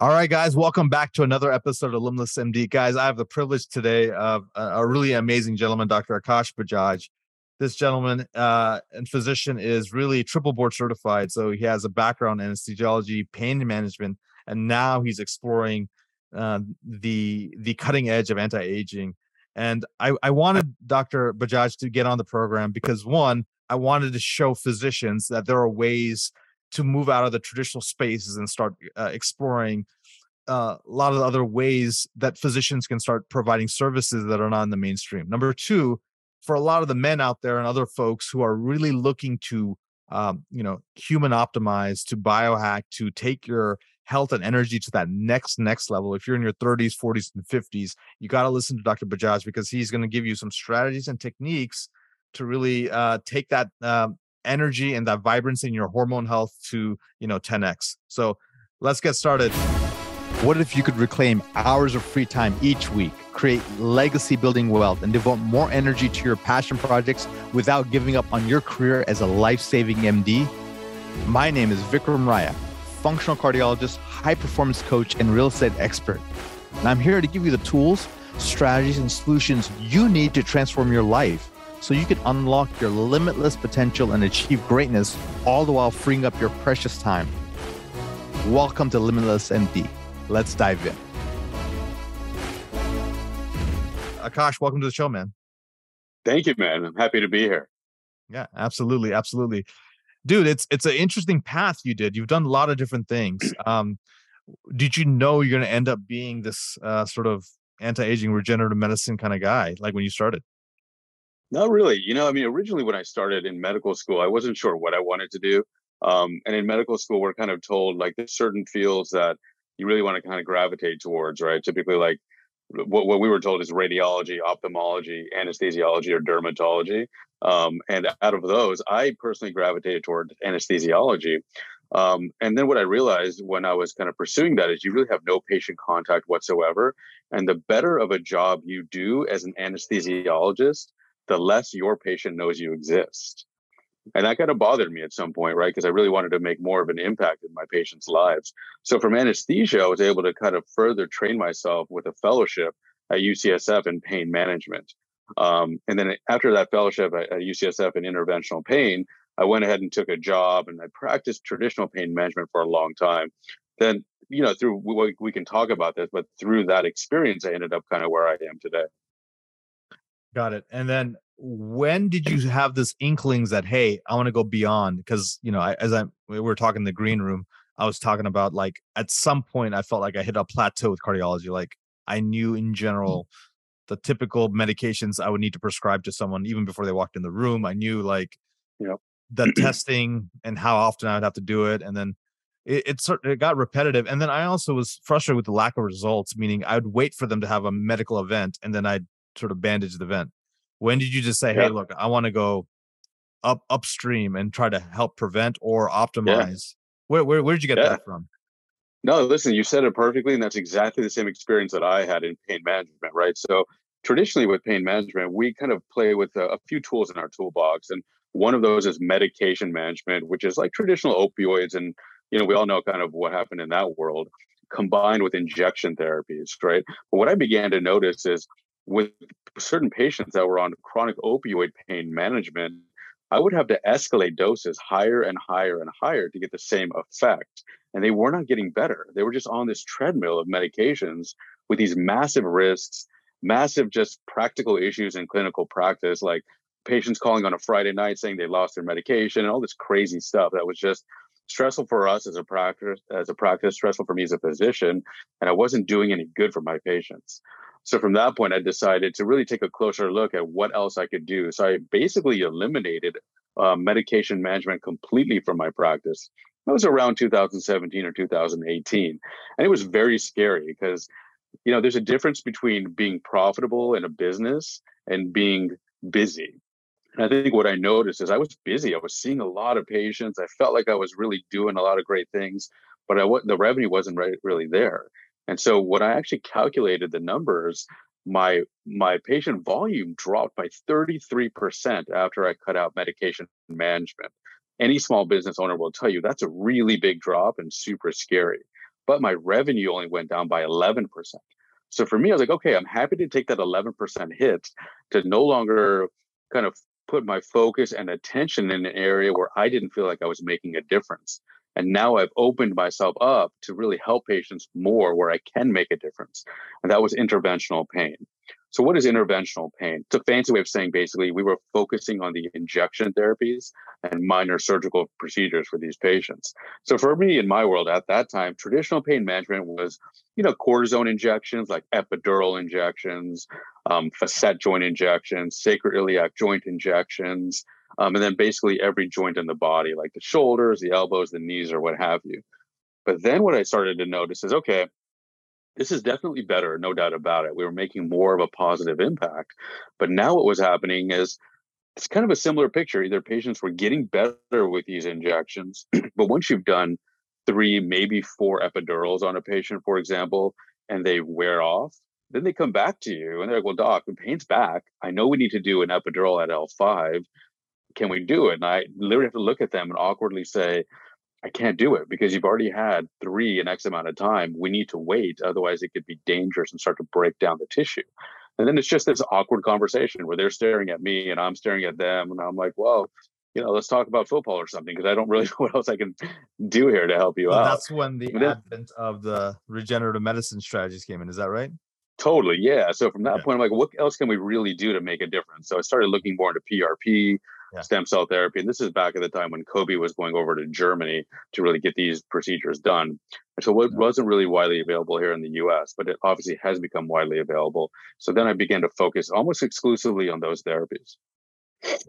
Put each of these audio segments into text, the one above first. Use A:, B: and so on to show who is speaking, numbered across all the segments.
A: All right, guys, welcome back to another episode of Limitless MD. Guys, I have the privilege today of a, really amazing gentleman, Dr. Akash Bajaj. This gentleman uh, and physician is really triple board certified. So he has a background in anesthesiology, pain management, and now he's exploring uh, the the cutting edge of anti-aging. And I, I wanted Dr. Bajaj to get on the program because one, I wanted to show physicians that there are ways to move out of the traditional spaces and start uh, exploring uh, a lot of other ways that physicians can start providing services that are not in the mainstream. Number two, for a lot of the men out there and other folks who are really looking to, um, you know, human optimize, to biohack, to take your health and energy to that next next level. If you're in your 30s, 40s, and 50s, you got to listen to Dr. Bajaj because he's going to give you some strategies and techniques to really uh, take that uh, energy and that vibrancy in your hormone health to you know 10x so let's get started. What if you could reclaim hours of free time each week create legacy building wealth and devote more energy to your passion projects without giving up on your career as a life-saving md my name is vikram raya functional cardiologist high performance coach and real estate expert. And i'm here to give you the tools strategies and solutions you need to transform your life so you can unlock your limitless potential and achieve greatness, all the while freeing up your precious time. Welcome to Limitless MD. Let's dive in. Akash, welcome to the show, man.
B: Thank you, man. I'm happy to be here.
A: Yeah, absolutely, absolutely, dude. It's it's an interesting path you did. You've done a lot of different things. Um, did you know you're going to end up being this uh, sort of anti-aging regenerative medicine kind of guy, like when you started?
B: Not really. You know, I mean, originally when I started in medical school, I wasn't sure what I wanted to do. Um, and in medical school, we're kind of told like there's certain fields that you really want to kind of gravitate towards, right? Typically, like what, what we were told is radiology, ophthalmology, anesthesiology, or dermatology. Um, and out of those, I personally gravitated toward anesthesiology. Um, and then what I realized when I was kind of pursuing that is you really have no patient contact whatsoever. And the better of a job you do as an anesthesiologist, the less your patient knows you exist. And that kind of bothered me at some point, right? Because I really wanted to make more of an impact in my patients' lives. So from anesthesia, I was able to kind of further train myself with a fellowship at UCSF in pain management. Um, and then after that fellowship at, at UCSF in interventional pain, I went ahead and took a job and I practiced traditional pain management for a long time. Then, you know, through we, we can talk about this, but through that experience, I ended up kind of where I am today.
A: Got it. And then when did you have this inklings that hey, I want to go beyond? Because you know, I, as I we were talking in the green room, I was talking about like at some point I felt like I hit a plateau with cardiology. Like I knew in mm-hmm. general the typical medications I would need to prescribe to someone even before they walked in the room. I knew like know the testing and how often I would have to do it, and then it, it, it got repetitive. And then I also was frustrated with the lack of results, meaning I would wait for them to have a medical event and then I'd sort of bandage the vent? When did you just say, yeah. "Hey, look, I want to go up upstream and try to help prevent or optimize"? Yeah. Where, where where did you get yeah. that from?
B: No, listen, you said it perfectly, and that's exactly the same experience that I had in pain management, right? So traditionally with pain management, we kind of play with a, a few tools in our toolbox, and one of those is medication management, which is like traditional opioids, and you know we all know kind of what happened in that world combined with injection therapies, right? But what I began to notice is with certain patients that were on chronic opioid pain management, I would have to escalate doses higher and higher and higher to get the same effect. And they were not getting better. They were just on this treadmill of medications with these massive risks, massive just practical issues in clinical practice, like patients calling on a Friday night saying they lost their medication and all this crazy stuff that was just stressful for us as a practice, as a practice, stressful for me as a physician, and I wasn't doing any good for my patients. So from that point, I decided to really take a closer look at what else I could do. So I basically eliminated uh, medication management completely from my practice. That was around 2017 or 2018, and it was very scary because you know there's a difference between being profitable in a business and being busy. And I think what I noticed is I was busy. I was seeing a lot of patients. I felt like I was really doing a lot of great things, but I the revenue wasn't really there. And so when I actually calculated the numbers, my my patient volume dropped by 33% after I cut out medication management. Any small business owner will tell you that's a really big drop and super scary. but my revenue only went down by 11%. So for me, I was like, okay, I'm happy to take that 11% hit to no longer kind of put my focus and attention in an area where I didn't feel like I was making a difference. And now I've opened myself up to really help patients more where I can make a difference. And that was interventional pain. So, what is interventional pain? It's a fancy way of saying basically we were focusing on the injection therapies and minor surgical procedures for these patients. So, for me in my world at that time, traditional pain management was, you know, cortisone injections like epidural injections, um, facet joint injections, sacroiliac joint injections, um, and then basically every joint in the body, like the shoulders, the elbows, the knees, or what have you. But then what I started to notice is okay, this is definitely better, no doubt about it. We were making more of a positive impact. But now what was happening is it's kind of a similar picture. Either patients were getting better with these injections, but once you've done three, maybe four epidurals on a patient, for example, and they wear off, then they come back to you and they're like, well, doc, the pain's back. I know we need to do an epidural at L5. Can we do it? And I literally have to look at them and awkwardly say, I can't do it because you've already had three in X amount of time. We need to wait. Otherwise, it could be dangerous and start to break down the tissue. And then it's just this awkward conversation where they're staring at me and I'm staring at them. And I'm like, well, you know, let's talk about football or something because I don't really know what else I can do here to help you
A: well,
B: out.
A: That's when the advent of the regenerative medicine strategies came in. Is that right?
B: Totally. Yeah. So from that yeah. point, I'm like, what else can we really do to make a difference? So I started looking more into PRP, yeah. stem cell therapy. And this is back at the time when Kobe was going over to Germany to really get these procedures done. And so it yeah. wasn't really widely available here in the US, but it obviously has become widely available. So then I began to focus almost exclusively on those therapies.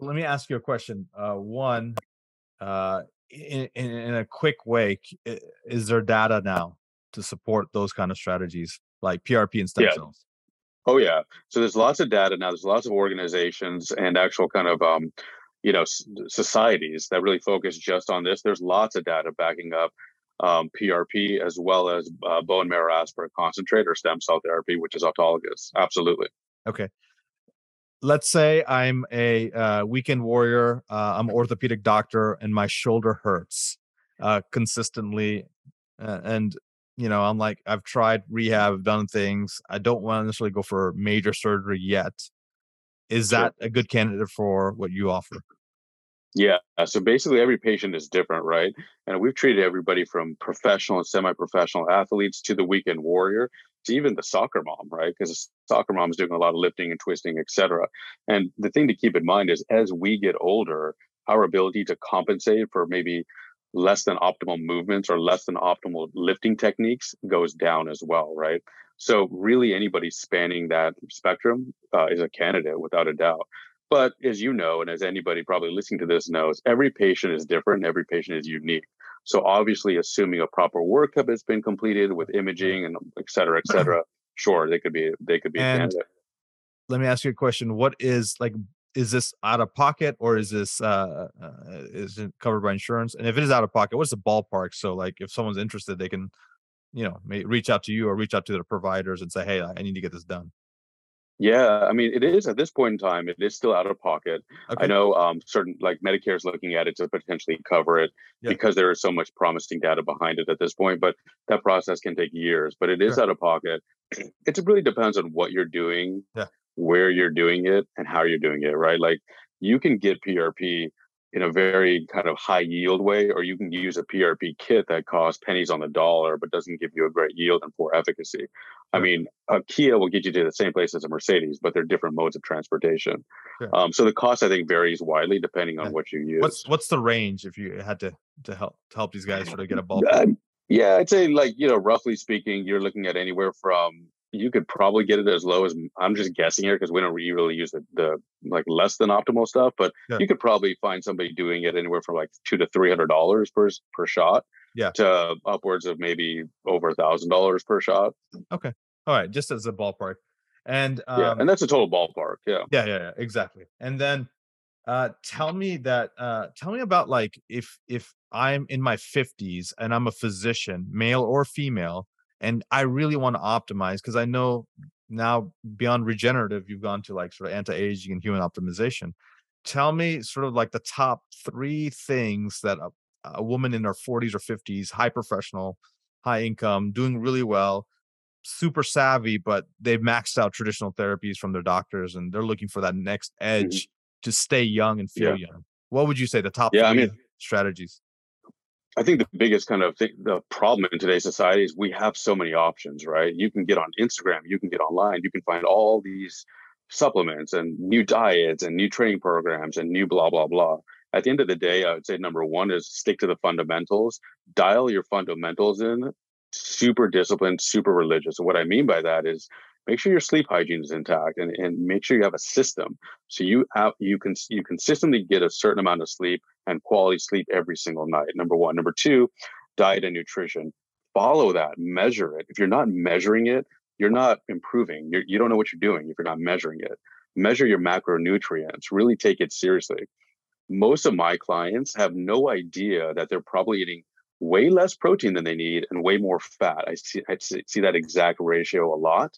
A: Let me ask you a question. Uh, one, uh, in, in, in a quick way, is there data now to support those kind of strategies like PRP and stem yeah. cells?
B: Oh yeah. So there's lots of data now. There's lots of organizations and actual kind of um, you know societies that really focus just on this. There's lots of data backing up um, prp as well as uh, bone marrow aspirate concentrate or stem cell therapy which is autologous. Absolutely.
A: Okay. Let's say i'm a uh, weekend warrior uh, i'm an orthopedic doctor and my shoulder hurts uh, consistently and you know i'm like i've tried rehab done things. I don't want to necessarily go for major surgery yet is that a good candidate for what you offer?
B: Yeah. So basically, every patient is different, right? And we've treated everybody from professional and semi professional athletes to the weekend warrior to even the soccer mom, right? Because the soccer mom is doing a lot of lifting and twisting, etc. And the thing to keep in mind is as we get older, our ability to compensate for maybe less than optimal movements or less than optimal lifting techniques goes down as well, right? So really, anybody spanning that spectrum uh, is a candidate without a doubt. But as you know, and as anybody probably listening to this knows, every patient is different. Every patient is unique. So obviously, assuming a proper workup has been completed with imaging and et cetera, et cetera, sure, they could be they could be and a candidate.
A: Let me ask you a question. What is like? Is this out of pocket or is this uh, uh is it covered by insurance? And if it is out of pocket, what's the ballpark? So like, if someone's interested, they can you know may reach out to you or reach out to their providers and say hey i need to get this done
B: yeah i mean it is at this point in time it is still out of pocket okay. i know um, certain like medicare is looking at it to potentially cover it yeah. because there is so much promising data behind it at this point but that process can take years but it is sure. out of pocket it really depends on what you're doing yeah. where you're doing it and how you're doing it right like you can get prp in a very kind of high yield way, or you can use a PRP kit that costs pennies on the dollar but doesn't give you a great yield and poor efficacy. I mean, a Kia will get you to the same place as a Mercedes, but they're different modes of transportation. Um, so the cost I think varies widely depending on yeah. what you use.
A: What's what's the range if you had to to help to help these guys sort of get a ball?
B: Uh, yeah, I'd say like you know, roughly speaking, you're looking at anywhere from you could probably get it as low as I'm just guessing here because we don't really use the, the like less than optimal stuff, but yeah. you could probably find somebody doing it anywhere from like two to three hundred dollars per per shot.
A: Yeah.
B: To upwards of maybe over a thousand dollars per shot.
A: Okay. All right. Just as a ballpark. And
B: um, yeah, and that's a total ballpark. Yeah.
A: Yeah. Yeah. Yeah. Exactly. And then uh tell me that uh tell me about like if if I'm in my 50s and I'm a physician, male or female, and I really want to optimize because I know now beyond regenerative, you've gone to like sort of anti-aging and human optimization. Tell me sort of like the top three things that a, a woman in her 40s or 50s, high professional, high income, doing really well, super savvy, but they've maxed out traditional therapies from their doctors and they're looking for that next mm-hmm. edge mm-hmm. to stay young and feel yeah. young. What would you say the top yeah, I mean, strategies?
B: I think the biggest kind of thing, the problem in today's society is we have so many options, right? You can get on Instagram, you can get online, you can find all these supplements and new diets and new training programs and new blah blah blah. At the end of the day, I would say number one is stick to the fundamentals, dial your fundamentals in, super disciplined, super religious. And what I mean by that is make sure your sleep hygiene is intact and, and make sure you have a system so you have you can you consistently get a certain amount of sleep and quality sleep every single night number one. Number two diet and nutrition. Follow that measure it. If you're not measuring it you're not improving. You're, you don't know what you're doing if you're not measuring it. Measure your macronutrients. Really take it seriously. Most of my clients have no idea that they're probably eating way less protein than they need and way more fat. I see I see that exact ratio a lot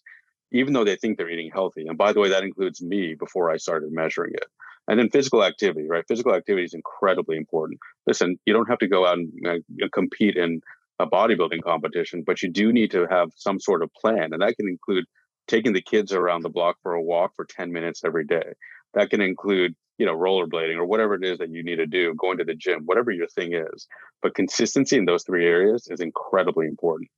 B: even though they think they're eating healthy. And by the way, that includes me before I started measuring it. And then physical activity, right? Physical activity is incredibly important. Listen, you don't have to go out and uh, compete in a bodybuilding competition, but you do need to have some sort of plan. And that can include taking the kids around the block for a walk for 10 minutes every day. That can include, you know, rollerblading or whatever it is that you need to do, going to the gym, whatever your thing is. But consistency in those three areas is incredibly important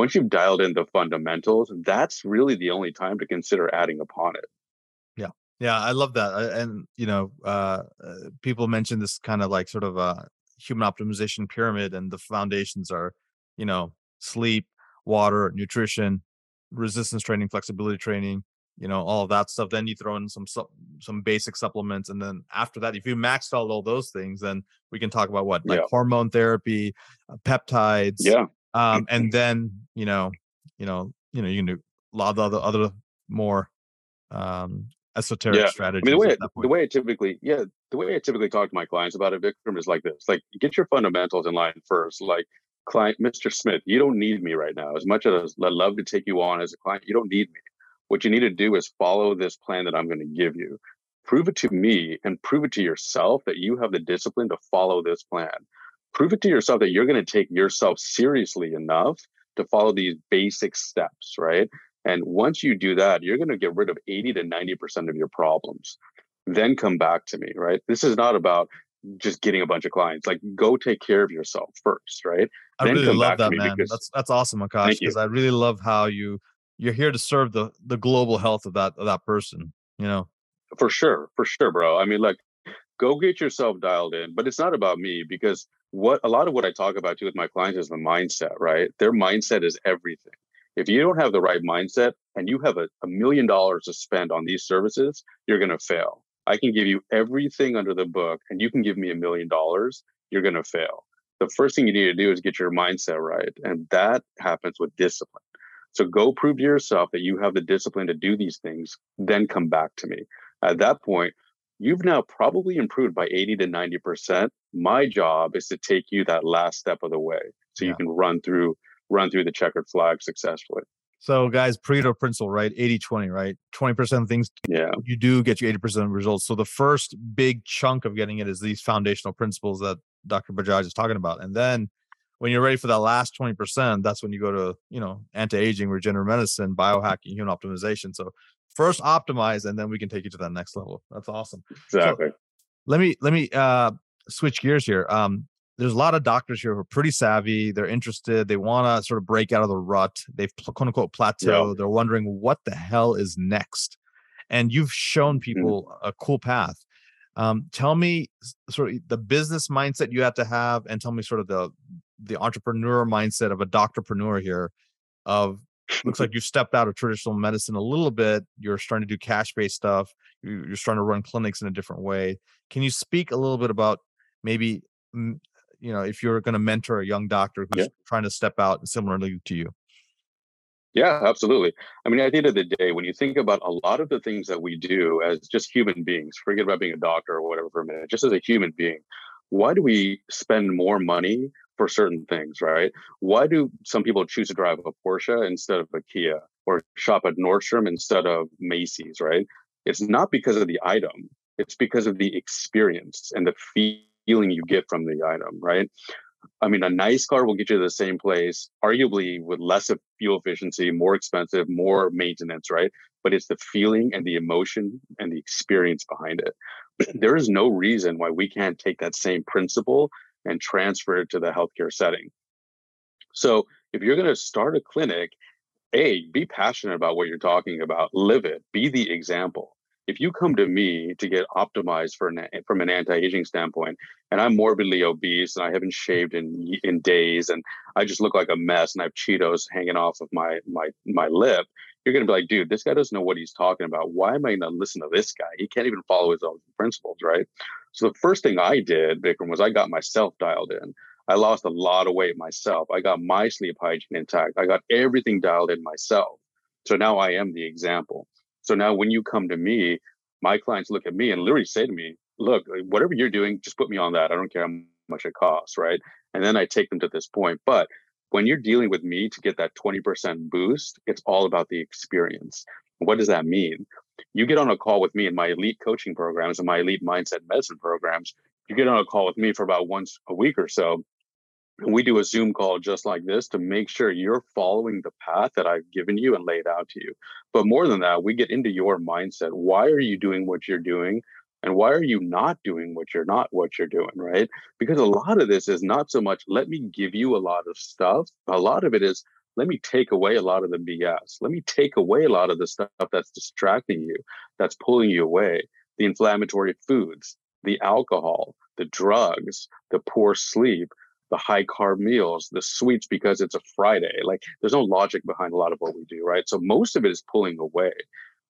B: once you've dialed in the fundamentals, that's really the only time to consider adding upon it.
A: Yeah. I love that. And you know, uh, uh people mention this kind of like sort of a human optimization pyramid and the foundations are, you know, sleep, water, nutrition, resistance training, flexibility training, you know, all that stuff. Then you throw in some some basic supplements, and then after that, if you maxed out all those things, then we can talk about what like yeah. hormone therapy, uh, peptides,
B: yeah,
A: um, and then you know, you know, you know, you can do a lot of other other more um, esoteric yeah. strategies.
B: I mean, the way the way I typically yeah the way I typically talk to my clients about it, Vikram, is like this: like get your fundamentals in line first. Like client, Mr. Smith, you don't need me right now. As much as I'd love to take you on as a client, you don't need me. What you need to do is follow this plan that I'm going to give you. Prove it to me and prove it to yourself that you have the discipline to follow this plan prove it to yourself that you're going to take yourself seriously enough to follow these basic steps, right? And once you do that, you're going to get rid of 80 to 90% of your problems. Then come back to me, right? This is not about just getting a bunch of clients. Like go take care of yourself first, right?
A: I then really love that, man. Because, that's that's awesome, Akash, because I really love how you you're here to serve the the global health of that of that person, you know.
B: For sure, for sure, bro. I mean, like go get yourself dialed in, but it's not about me because what a lot of what I talk about too with my clients is the mindset, right? Their mindset is everything. If you don't have the right mindset and you have a, a million dollars to spend on these services, you're going to fail. I can give you everything under the book and you can give me a million dollars, you're going to fail. The first thing you need to do is get your mindset right. And that happens with discipline. So go prove to yourself that you have the discipline to do these things, then come back to me. At that point, you've now probably improved by 80 to 90%. My job is to take you that last step of the way so yeah. you can run through run through the checkered flag successfully.
A: So guys, Pareto principle, right? 80-20, right? 20% of things
B: yeah.
A: you do get you 80% of results. So the first big chunk of getting it is these foundational principles that Dr. Bajaj is talking about. And then when you're ready for that last 20%, that's when you go to, you know, anti-aging, regenerative medicine, biohacking, human optimization. So first optimize and then we can take you to that next level that's awesome
B: exactly so
A: let me let me uh switch gears here um there's a lot of doctors here who are pretty savvy they're interested they want to sort of break out of the rut they've quote unquote plateau yeah. they're wondering what the hell is next and you've shown mm-hmm. people mm-hmm. a cool path um, tell me sort of the business mindset you have to have and tell me sort of the the entrepreneur mindset of a doctorpreneur here of looks like you stepped out of traditional medicine a little bit. You're starting to do cash based stuff. You're starting to run clinics in a different way. Can you speak a little bit about maybe, you know, if you're going to mentor a young doctor who's yeah. trying to step out similarly to you?
B: Yeah, absolutely. I mean, at the end of the day, when you think about a lot of the things that we do as just human beings, forget about being a doctor or whatever for a minute, just as a human being, why do we spend more money for certain things, right? Why do some people choose to drive a Porsche instead of a Kia or shop at Nordstrom instead of Macy's, right? It's not because of the item, it's because of the experience and the feeling you get from the item, right? I mean, a nice car will get you to the same place, arguably with less of fuel efficiency, more expensive, more maintenance, right? But it's the feeling and the emotion and the experience behind it. there is no reason why we can't take that same principle and transfer it to the healthcare setting. So if you're going to start a clinic, A, be passionate about what you're talking about, live it, be the example if you come to me to get optimized for an, from an anti-aging standpoint and i'm morbidly obese and i haven't shaved in in days and i just look like a mess and i have cheetos hanging off of my my my lip you're going to be like dude this guy doesn't know what he's talking about. Why am i going to listen to this guy? He can't even follow his own principles right? So the first thing i did vikram was i got myself dialed in. I lost a lot of weight myself. I got my sleep hygiene intact. I got everything dialed in myself. So now i am the example so now when you come to me, my clients look at me and literally say to me, look, uh, whatever you're doing, just put me on that. I don't care how much it costs, right? And then I take them to this point. But when you're dealing with me to get that 20% boost, it's all about the experience. What does that mean? You get on a call with me in my elite coaching programs and my elite mindset medicine programs. You get on a call with me for about once a week or so we do a Zoom call just like this to make sure you're following the path that I've given you and laid out to you. But more than that, we get into your mindset. Why are you doing what you're doing? And why are you not doing what you're not what you're doing, right? Because a lot of this is not so much let me give you a lot of stuff. A lot of it is let me take away a lot of the BS. Let me take away a lot of the stuff that's distracting you, that's pulling you away. The inflammatory foods, the alcohol, the drugs, the poor sleep, the high carb meals, the sweets because it's a Friday. Like there's no logic behind a lot of what we do, right? So most of it is pulling away.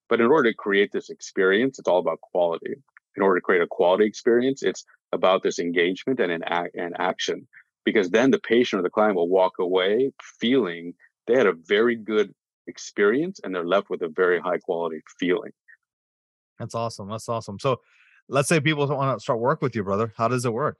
B: But in order to create this experience, it's all about quality. In order to create a quality experience, it's about this engagement and an act and action. Because then the patient or the client will walk away feeling they had a very good experience and they're left with a very high quality feeling.
A: That's awesome. That's awesome. So let's say people want to start work with you, brother. How does it work?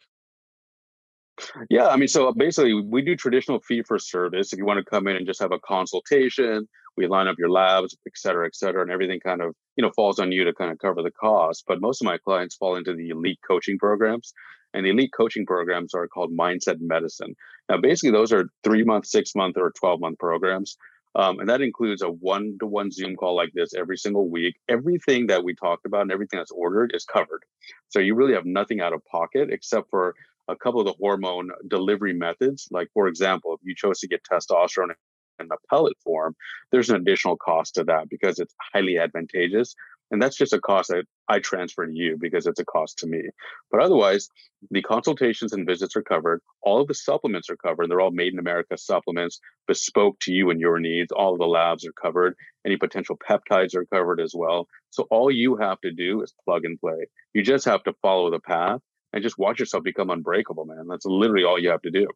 B: Yeah, I mean, so basically, we do traditional fee for service. If you want to come in and just have a consultation, we line up your labs, et cetera, et cetera, and everything kind of you know falls on you to kind of cover the cost. But most of my clients fall into the elite coaching programs, and the elite coaching programs are called Mindset Medicine. Now, basically, those are three month, six month, or twelve month programs. Um, and that includes a one to one Zoom call like this every single week. Everything that we talked about and everything that's ordered is covered. So you really have nothing out of pocket except for a couple of the hormone delivery methods. Like, for example, if you chose to get testosterone in the pellet form, there's an additional cost to that because it's highly advantageous. And that's just a cost that I transfer to you because it's a cost to me. But otherwise, the consultations and visits are covered. All of the supplements are covered. They're all made in America supplements, bespoke to you and your needs. All of the labs are covered. Any potential peptides are covered as well. So all you have to do is plug and play. You just have to follow the path and just watch yourself become unbreakable, man. That's literally all you have to do.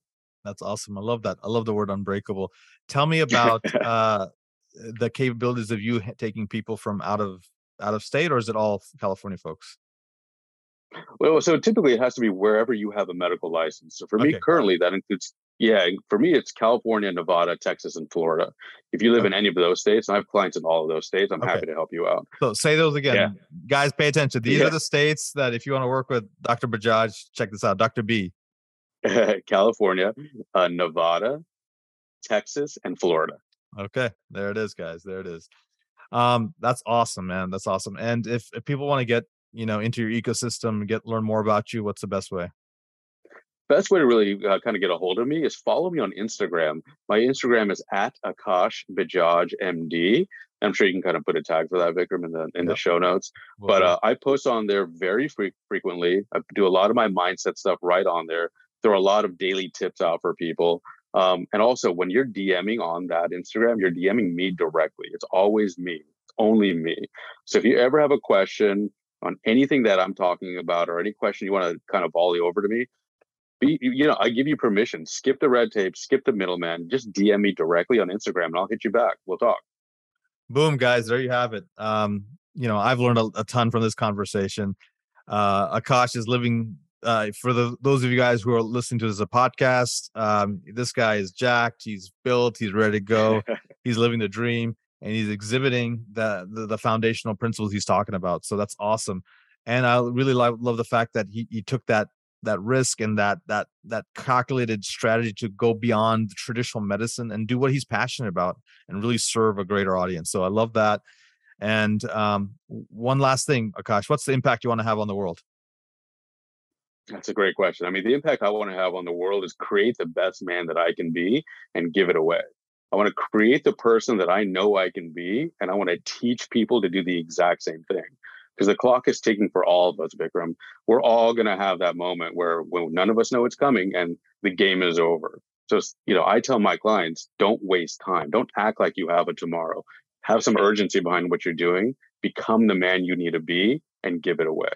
A: That's awesome. I love that. I love the word unbreakable. Tell me about uh, the capabilities of you taking people from out of out of state, or is it all California folks?
B: Well, so typically it has to be wherever you have a medical license. So for okay. me, currently that includes yeah, for me, it's California, Nevada, Texas, and Florida. If you live okay. in any of those states, and I have clients in all of those states, I'm okay. happy to help you out.
A: So say those again. Yeah. Guys, pay attention. These yeah. are the states that if you want to work with Dr. Bajaj, check this out. Dr. B.
B: California, uh, Nevada, Texas, and Florida.
A: Okay. There it is, guys. There it is. Um, that's awesome, man. That's awesome. And if, if people want to get, you know, into your ecosystem, get learn more about you, what's the best way?
B: Best way to really uh, kind of get a hold of me is follow me on Instagram. My Instagram is at Akash Bajaj MD. I'm sure you can kind of put a tag for that, Vikram, in the in yep. the show notes. but uh, I post on there very fre- frequently. I do a lot of my mindset stuff right on there. There are a lot of daily tips out for people. Um, and also, when you're DMing on that Instagram, you're DMing me directly. It's always me. It's only me. So if you ever have a question on anything that I'm talking about or any question you want to kind of volley over to me, you know, I give you permission. Skip the red tape, skip the middleman. Just DM me directly on Instagram, and I'll hit you back. We'll talk.
A: Boom, guys! There you have it. Um, you know, I've learned a, a ton from this conversation. Uh, Akash is living. Uh, for the those of you guys who are listening to this as a podcast, um, this guy is jacked. He's built. He's ready to go. he's living the dream, and he's exhibiting the, the the foundational principles he's talking about. So that's awesome. And I really love, love the fact that he, he took that that risk and that that that calculated strategy to go beyond traditional medicine and do what he's passionate about and really serve a greater audience. So I love that. And um, one last thing, Akash, what's the impact you want to have on the world?
B: That's a great question. I mean, the impact I want to have on the world is create the best man that I can be and give it away. I want to create the person that I know I can be, and I want to teach people to do the exact same thing. Because the clock is ticking for all of us, Vikram. We're all going to have that moment where when none of us know it's coming and the game is over. So, you know, I tell my clients, don't waste time. Don't act like you have a tomorrow. Have some urgency behind what you're doing. Become the man you need to be and give it away.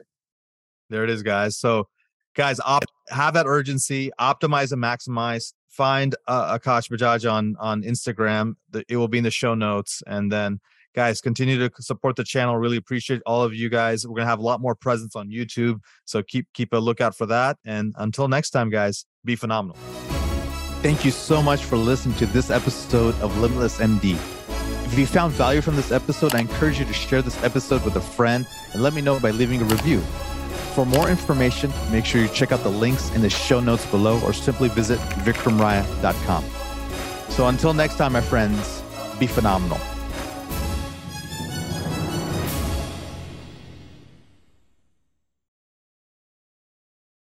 A: There it is, guys. So guys, op- have that urgency, optimize and maximize. Find uh, Akash Bajaj on on Instagram. it will be in the show notes. And then, guys, continue to support the channel. Really appreciate all of you guys. We're gonna have a lot more presence on YouTube, so keep keep a lookout for that. And until next time, guys, be phenomenal. Thank you so much for listening to this episode of Limitless MD. If you found value from this episode, I encourage you to share this episode with a friend and let me know by leaving a review. For more information, make sure you check out the links in the show notes below or simply visit vikramraya.com. So until next time, my friends, be phenomenal.